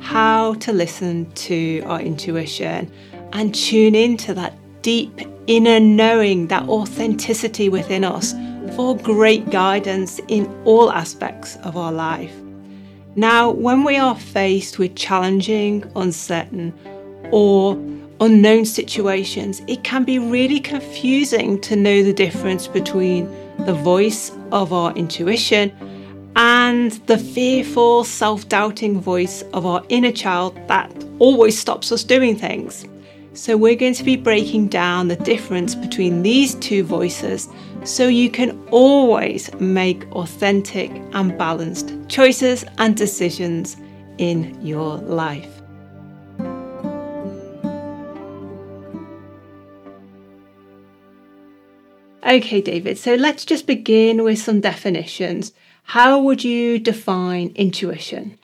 how to listen to our intuition and tune into that deep inner knowing, that authenticity within us for great guidance in all aspects of our life. Now, when we are faced with challenging, uncertain, or unknown situations, it can be really confusing to know the difference between the voice of our intuition and the fearful, self doubting voice of our inner child that always stops us doing things. So, we're going to be breaking down the difference between these two voices so you can always make authentic and balanced choices and decisions in your life. Okay, David, so let's just begin with some definitions. How would you define intuition?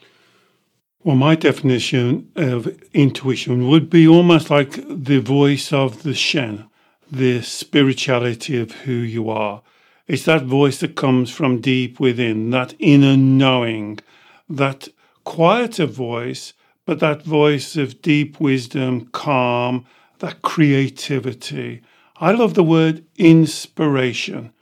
Well, my definition of intuition would be almost like the voice of the Shen, the spirituality of who you are. It's that voice that comes from deep within, that inner knowing, that quieter voice, but that voice of deep wisdom, calm, that creativity. I love the word inspiration.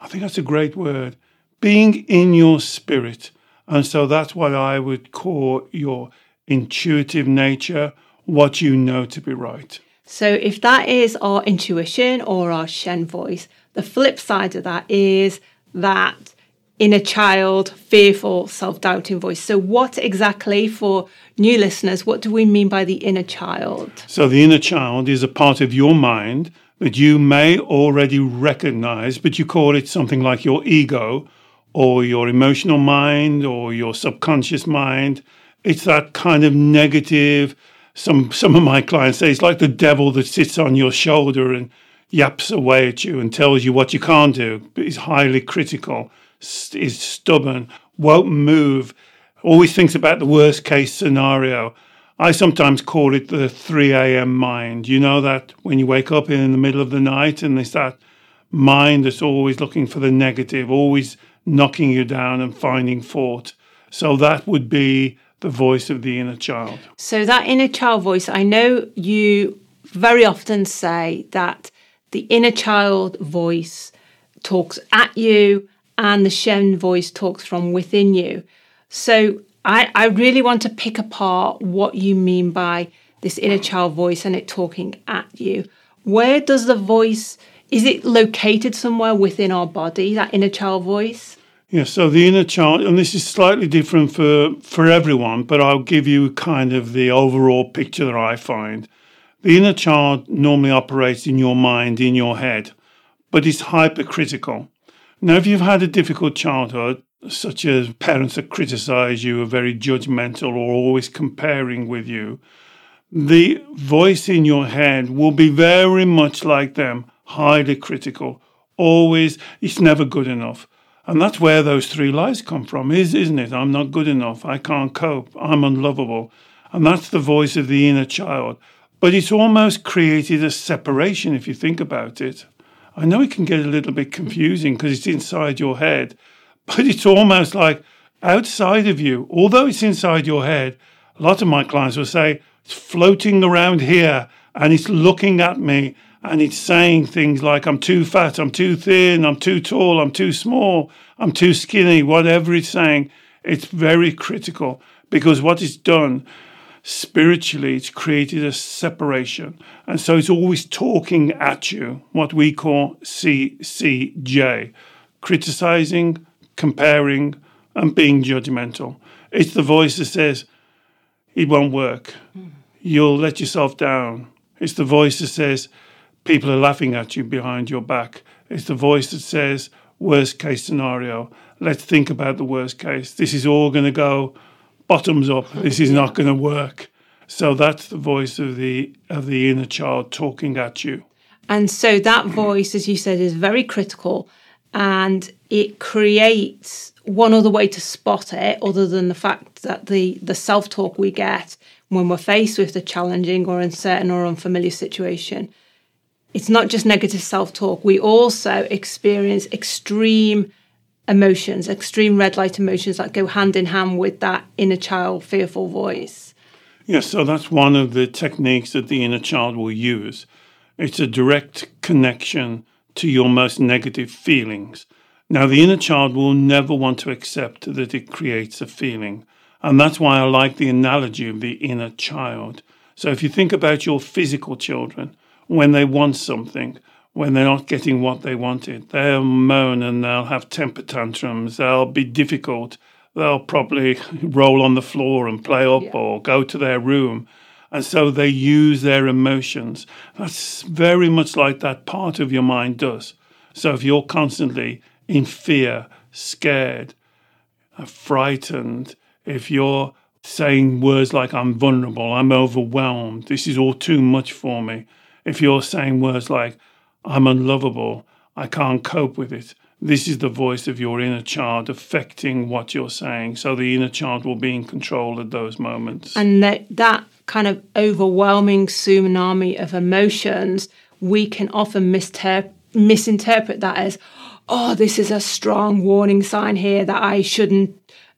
I think that's a great word being in your spirit. And so that's what I would call your intuitive nature, what you know to be right. So if that is our intuition or our Shen voice, the flip side of that is that inner child, fearful, self doubting voice. So, what exactly, for new listeners, what do we mean by the inner child? So, the inner child is a part of your mind that you may already recognize, but you call it something like your ego or your emotional mind or your subconscious mind. It's that kind of negative. Some some of my clients say it's like the devil that sits on your shoulder and yaps away at you and tells you what you can't do. But he's highly critical, is stubborn, won't move, always thinks about the worst case scenario. I sometimes call it the 3 a.m. mind. You know that when you wake up in the middle of the night and there's that mind that's always looking for the negative, always knocking you down and finding fault. So that would be the voice of the inner child. So that inner child voice, I know you very often say that the inner child voice talks at you and the Shen voice talks from within you. So I, I really want to pick apart what you mean by this inner child voice and it talking at you. Where does the voice is it located somewhere within our body, that inner child voice? Yeah, so the inner child, and this is slightly different for, for everyone, but I'll give you kind of the overall picture that I find. The inner child normally operates in your mind, in your head, but it's hypercritical. Now, if you've had a difficult childhood, such as parents that criticize you, are very judgmental, or always comparing with you, the voice in your head will be very much like them, highly critical. Always, it's never good enough. And that's where those three lies come from, is isn't it? I'm not good enough. I can't cope. I'm unlovable. And that's the voice of the inner child. But it's almost created a separation if you think about it. I know it can get a little bit confusing because it's inside your head, but it's almost like outside of you. Although it's inside your head, a lot of my clients will say it's floating around here and it's looking at me and it's saying things like, I'm too fat, I'm too thin, I'm too tall, I'm too small, I'm too skinny, whatever it's saying, it's very critical because what it's done spiritually, it's created a separation. And so it's always talking at you, what we call CCJ criticizing, comparing, and being judgmental. It's the voice that says, it won't work. You'll let yourself down. It's the voice that says, people are laughing at you behind your back. It's the voice that says, worst case scenario. Let's think about the worst case. This is all going to go bottoms up. This is not going to work. So that's the voice of the of the inner child talking at you. And so that voice, as you said, is very critical and it creates one other way to spot it other than the fact that the the self-talk we get when we're faced with a challenging or uncertain or unfamiliar situation it's not just negative self-talk we also experience extreme emotions extreme red light emotions that go hand in hand with that inner child fearful voice yes so that's one of the techniques that the inner child will use it's a direct connection to your most negative feelings now, the inner child will never want to accept that it creates a feeling. And that's why I like the analogy of the inner child. So if you think about your physical children, when they want something, when they're not getting what they wanted, they'll moan and they'll have temper tantrums, they'll be difficult, they'll probably roll on the floor and play up yeah. or go to their room. And so they use their emotions. That's very much like that part of your mind does. So if you're constantly in fear, scared, uh, frightened, if you're saying words like, I'm vulnerable, I'm overwhelmed, this is all too much for me, if you're saying words like, I'm unlovable, I can't cope with it, this is the voice of your inner child affecting what you're saying. So the inner child will be in control at those moments. And that, that kind of overwhelming tsunami of emotions, we can often misinterpret that as, oh, this is a strong warning sign here that I shouldn't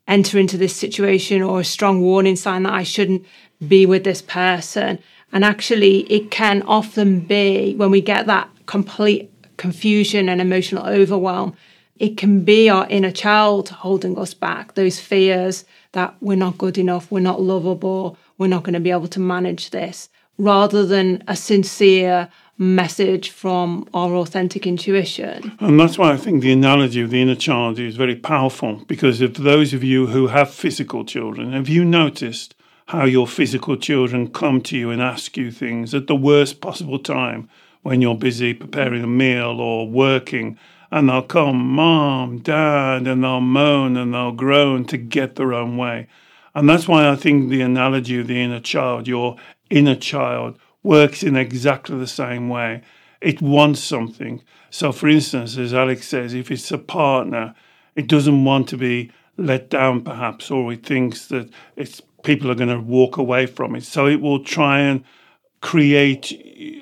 enter into this situation, or a strong warning sign that I shouldn't be with this person. And actually, it can often be when we get that complete confusion and emotional overwhelm, it can be our inner child holding us back, those fears that we're not good enough, we're not lovable, we're not going to be able to manage this, rather than a sincere, message from our authentic intuition. And that's why I think the analogy of the inner child is very powerful because if those of you who have physical children, have you noticed how your physical children come to you and ask you things at the worst possible time when you're busy preparing a meal or working? And they'll come, mom, dad, and they'll moan and they'll groan to get their own way. And that's why I think the analogy of the inner child, your inner child, works in exactly the same way. It wants something. So, for instance, as Alex says, if it's a partner, it doesn't want to be let down, perhaps, or it thinks that it's people are going to walk away from it. So, it will try and create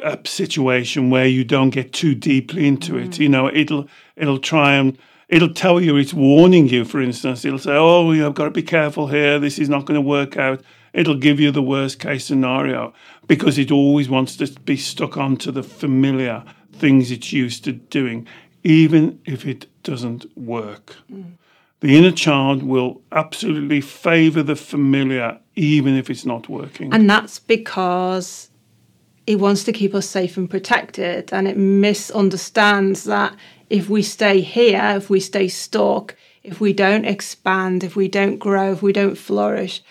a situation where you don't get too deeply into mm. it. You know, it'll it'll try and it'll tell you it's warning you. For instance, it'll say, "Oh, you've got to be careful here. This is not going to work out." It'll give you the worst case scenario because it always wants to be stuck onto the familiar things it's used to doing, even if it doesn't work. Mm. The inner child will absolutely favor the familiar, even if it's not working. And that's because it wants to keep us safe and protected, and it misunderstands that if we stay here, if we stay stuck, if we don't expand, if we don't grow, if we don't flourish,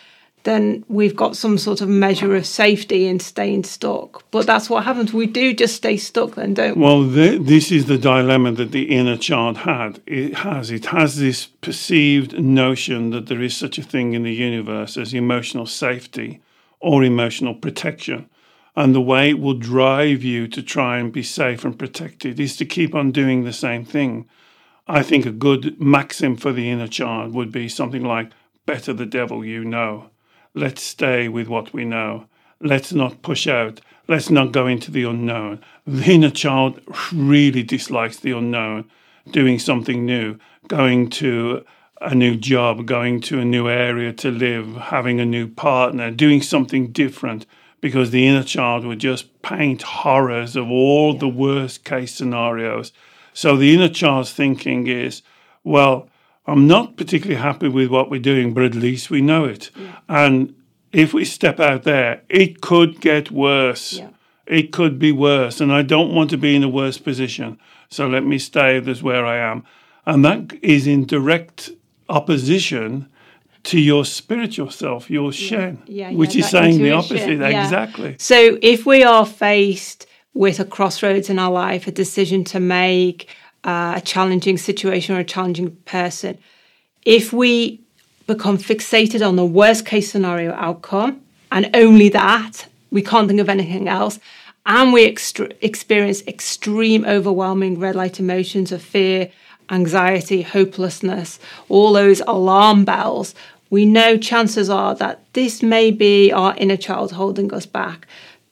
then we've got some sort of measure of safety in staying stuck. But that's what happens. We do just stay stuck then, don't we? Well, th- this is the dilemma that the inner child had. It has. It has this perceived notion that there is such a thing in the universe as emotional safety or emotional protection. And the way it will drive you to try and be safe and protected is to keep on doing the same thing. I think a good maxim for the inner child would be something like, better the devil you know Let's stay with what we know. Let's not push out. Let's not go into the unknown. The inner child really dislikes the unknown, doing something new, going to a new job, going to a new area to live, having a new partner, doing something different, because the inner child would just paint horrors of all the worst case scenarios. So the inner child's thinking is, well, I'm not particularly happy with what we're doing, but at least we know it. Yeah. And if we step out there, it could get worse. Yeah. It could be worse. And I don't want to be in a worse position. So let me stay this where I am. And that is in direct opposition to your spiritual self, your Shen, yeah. which is saying the opposite. Exactly. So if we are faced with a crossroads in our life, a decision to make, uh, a challenging situation or a challenging person, if we become fixated on the worst case scenario outcome, and only that. We can't think of anything else. And we extre- experience extreme, overwhelming red light emotions of fear, anxiety, hopelessness, all those alarm bells. We know chances are that this may be our inner child holding us back.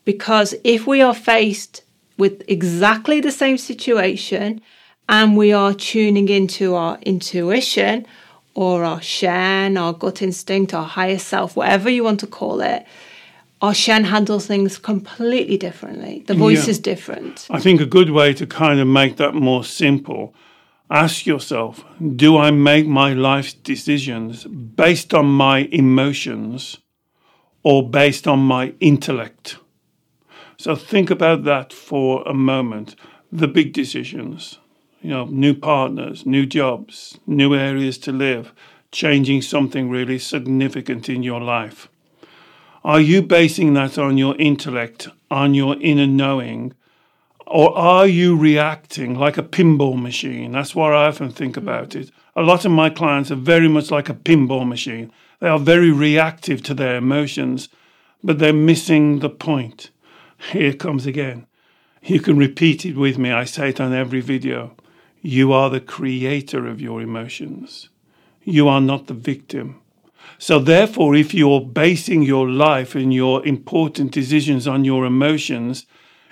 Because if we are faced with exactly the same situation and we are tuning into our intuition or our Shen, our gut instinct, our higher self, whatever you want to call it, our Shen handles things completely differently. The voice yeah. is different. I think a good way to kind of make that more simple ask yourself do I make my life decisions based on my emotions or based on my intellect? So think about that for a moment. The big decisions, you know, new partners, new jobs, new areas to live, changing something really significant in your life. Are you basing that on your intellect, on your inner knowing, or are you reacting like a pinball machine? That's what I often think about it. A lot of my clients are very much like a pinball machine. They are very reactive to their emotions, but they're missing the point. Here comes again. You can repeat it with me. I say it on every video. You are the creator of your emotions. You are not the victim. So, therefore, if you're basing your life and your important decisions on your emotions,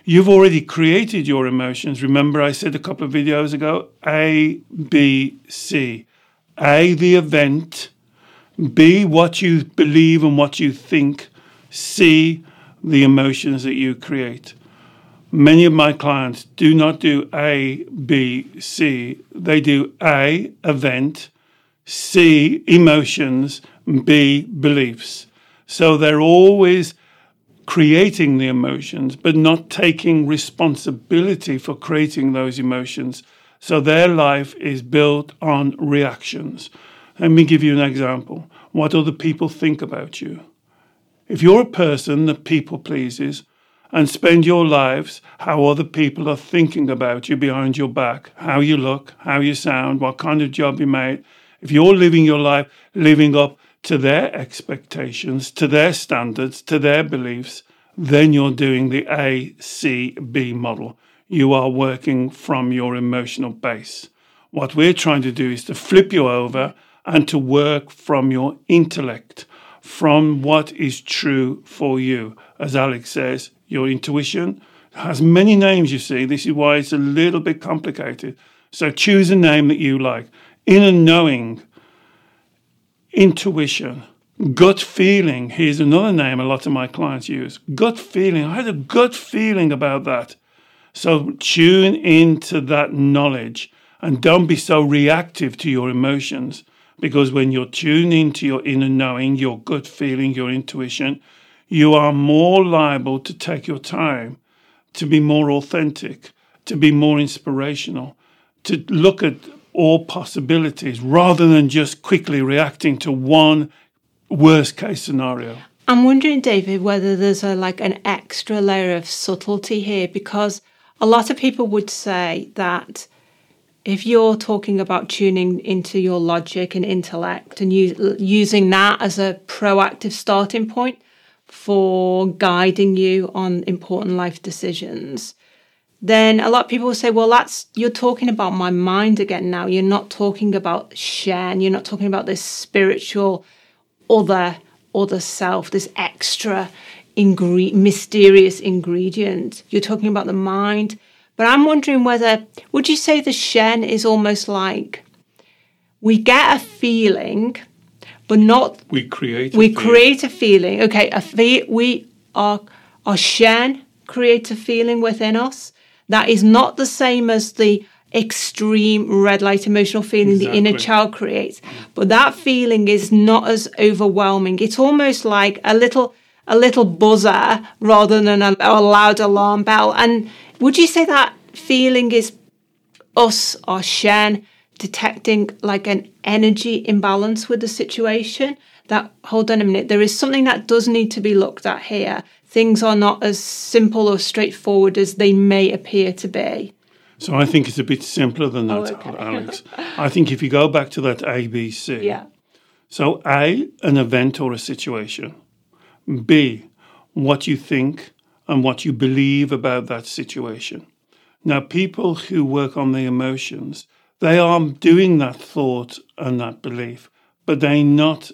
you've already created your emotions. Remember, I said a couple of videos ago A, B, C. A, the event. B, what you believe and what you think. C, the emotions that you create. Many of my clients do not do A, B, C. They do A, event, C, emotions, B, beliefs. So they're always creating the emotions, but not taking responsibility for creating those emotions. So their life is built on reactions. Let me give you an example. What other people think about you. If you're a person that people pleases and spend your lives how other people are thinking about you behind your back, how you look, how you sound, what kind of job you made, if you're living your life living up to their expectations, to their standards, to their beliefs, then you're doing the A, C, B model. You are working from your emotional base. What we're trying to do is to flip you over and to work from your intellect from what is true for you. As Alex says, your intuition has many names, you see. This is why it's a little bit complicated. So choose a name that you like. Inner knowing, intuition, gut feeling. Here's another name a lot of my clients use gut feeling. I had a gut feeling about that. So tune into that knowledge and don't be so reactive to your emotions. Because when you're tuned into your inner knowing, your gut feeling, your intuition, you are more liable to take your time, to be more authentic, to be more inspirational, to look at all possibilities rather than just quickly reacting to one worst case scenario. I'm wondering, David, whether there's a like an extra layer of subtlety here because a lot of people would say that if you're talking about tuning into your logic and intellect and using that as a proactive starting point for guiding you on important life decisions, then a lot of people will say, well, that's you're talking about my mind again now. You're not talking about Shen. You're not talking about this spiritual other other self, this extra ingre- mysterious ingredient. You're talking about the mind but I'm wondering whether, would you say the Shen is almost like we get a feeling, but not. We create. we feeling. create a feeling. Okay, a fe- we are our Shen create a feeling within us that is not the same as the extreme red light emotional feeling exactly. the inner child creates. But that feeling is not as overwhelming. It's almost like a little a little buzzer rather than a, a loud alarm bell. And would you say that feeling is us or Shen detecting like an energy imbalance with the situation? That hold on a minute, there is something that does need to be looked at here. Things are not as simple or straightforward as they may appear to be. So I think it's a bit simpler than that, oh, okay. Alex. I think if you go back to that ABC. Yeah. So A, an event or a situation. B, what you think and what you believe about that situation. Now, people who work on the emotions, they are doing that thought and that belief, but they're not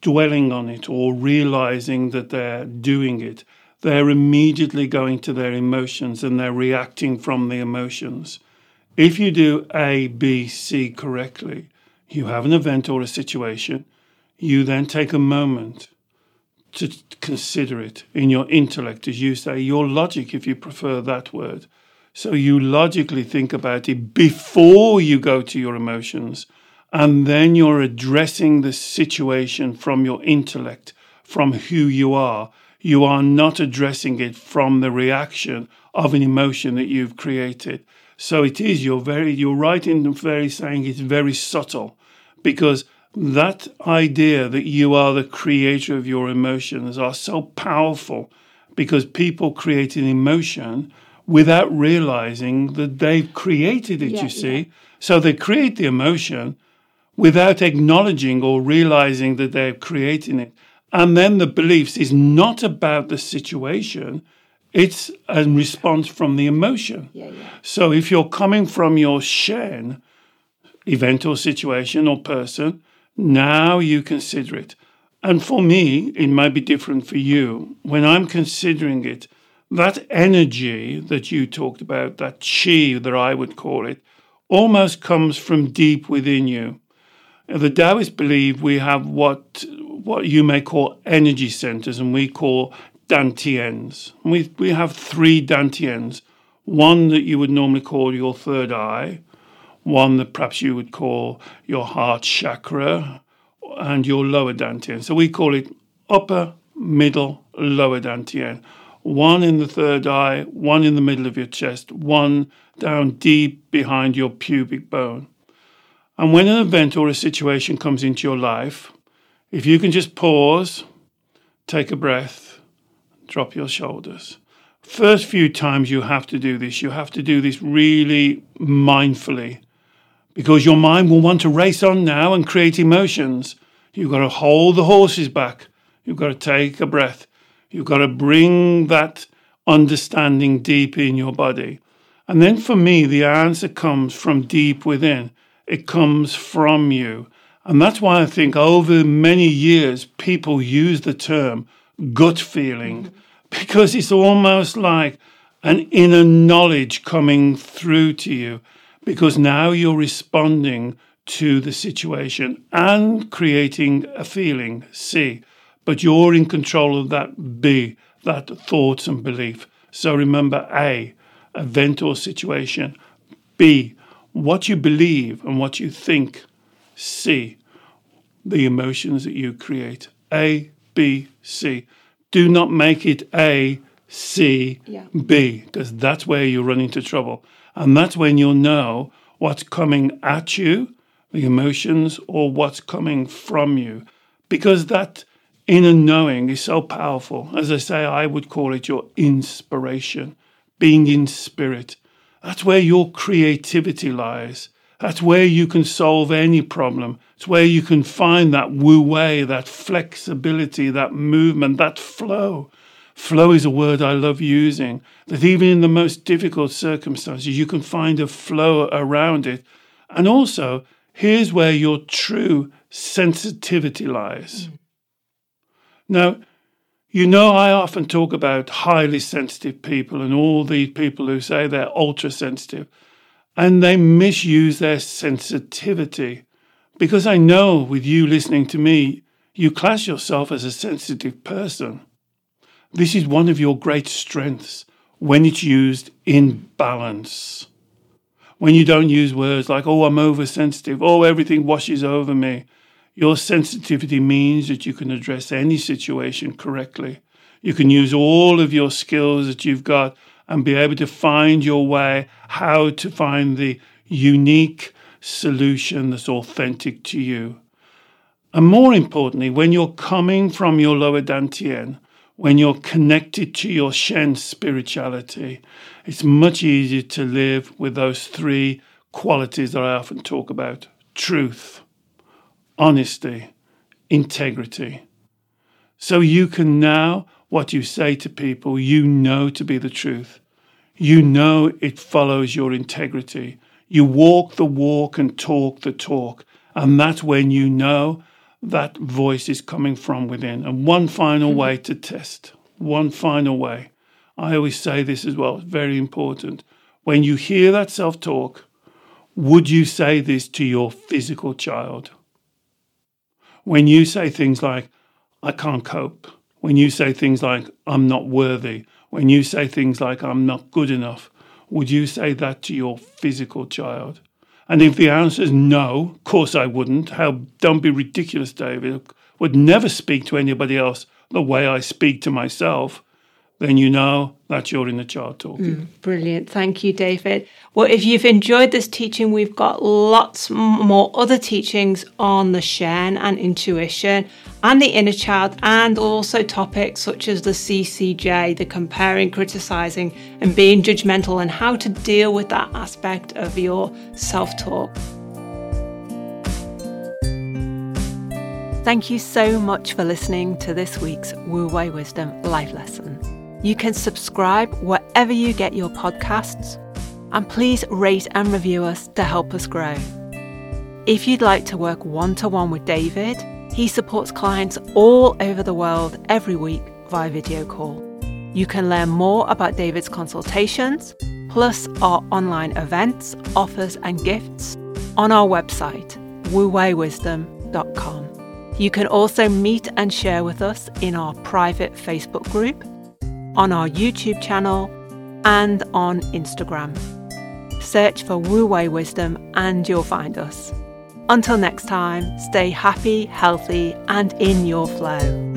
dwelling on it or realizing that they're doing it. They're immediately going to their emotions and they're reacting from the emotions. If you do A, B, C correctly, you have an event or a situation, you then take a moment to consider it in your intellect, as you say, your logic, if you prefer that word. So you logically think about it before you go to your emotions, and then you're addressing the situation from your intellect, from who you are. You are not addressing it from the reaction of an emotion that you've created. So it is, you're very, you're right in very saying it's very subtle because that idea that you are the creator of your emotions are so powerful because people create an emotion without realizing that they've created it, yeah, you see. Yeah. So they create the emotion without acknowledging or realizing that they're creating it. And then the beliefs is not about the situation, it's a response from the emotion. Yeah, yeah. So if you're coming from your Shen, event or situation or person, now you consider it. And for me, it might be different for you. When I'm considering it, that energy that you talked about, that chi that I would call it, almost comes from deep within you. The Taoists believe we have what what you may call energy centers, and we call dantians. We we have three dantians. One that you would normally call your third eye, one that perhaps you would call your heart chakra, and your lower dantian. So we call it upper, middle, lower dantian one in the third eye, one in the middle of your chest, one down deep behind your pubic bone. And when an event or a situation comes into your life, if you can just pause, take a breath, drop your shoulders. First few times you have to do this, you have to do this really mindfully because your mind will want to race on now and create emotions. You've got to hold the horses back. You've got to take a breath. You've got to bring that understanding deep in your body. And then for me, the answer comes from deep within. It comes from you. And that's why I think over many years, people use the term gut feeling because it's almost like an inner knowledge coming through to you because now you're responding to the situation and creating a feeling. See, but you're in control of that B, that thoughts and belief. So remember A, event or situation. B, what you believe and what you think. C, the emotions that you create. A, B, C. Do not make it A, C, yeah. B, because that's where you run into trouble. And that's when you'll know what's coming at you, the emotions, or what's coming from you. Because that inner knowing is so powerful. As I say, I would call it your inspiration, being in spirit. That's where your creativity lies. That's where you can solve any problem. It's where you can find that wu wei, that flexibility, that movement, that flow. Flow is a word I love using, that even in the most difficult circumstances, you can find a flow around it. And also, here's where your true sensitivity lies. Mm. Now, you know, I often talk about highly sensitive people and all these people who say they're ultra sensitive, and they misuse their sensitivity. Because I know with you listening to me, you class yourself as a sensitive person. This is one of your great strengths when it's used in balance. When you don't use words like, oh, I'm oversensitive, oh, everything washes over me. Your sensitivity means that you can address any situation correctly. You can use all of your skills that you've got and be able to find your way, how to find the unique solution that's authentic to you. And more importantly, when you're coming from your lower Dantian, when you're connected to your Shen spirituality, it's much easier to live with those three qualities that I often talk about truth, honesty, integrity. So you can now, what you say to people, you know to be the truth. You know it follows your integrity. You walk the walk and talk the talk. And that's when you know that voice is coming from within. And one final mm-hmm. way to test, one final way. I always say this as well, it's very important. When you hear that self talk, would you say this to your physical child? When you say things like, I can't cope, when you say things like, I'm not worthy, when you say things like, I'm not good enough, would you say that to your physical child? And if the answer is no, of course I wouldn't. How don't be ridiculous, David. Would never speak to anybody else the way I speak to myself then you know that you're in the chart talking. Mm, brilliant. Thank you, David. Well, if you've enjoyed this teaching, we've got lots more other teachings on the Shen and intuition and the inner child, and also topics such as the CCJ, the comparing, criticizing, and being judgmental, and how to deal with that aspect of your self talk. Thank you so much for listening to this week's Wu Wei Wisdom Life Lesson. You can subscribe wherever you get your podcasts, and please rate and review us to help us grow. If you'd like to work one to one with David, he supports clients all over the world every week via video call. You can learn more about David's consultations, plus our online events, offers, and gifts on our website, wuweiwisdom.com. You can also meet and share with us in our private Facebook group on our YouTube channel, and on Instagram. Search for Wu Wei Wisdom and you'll find us. Until next time, stay happy, healthy, and in your flow.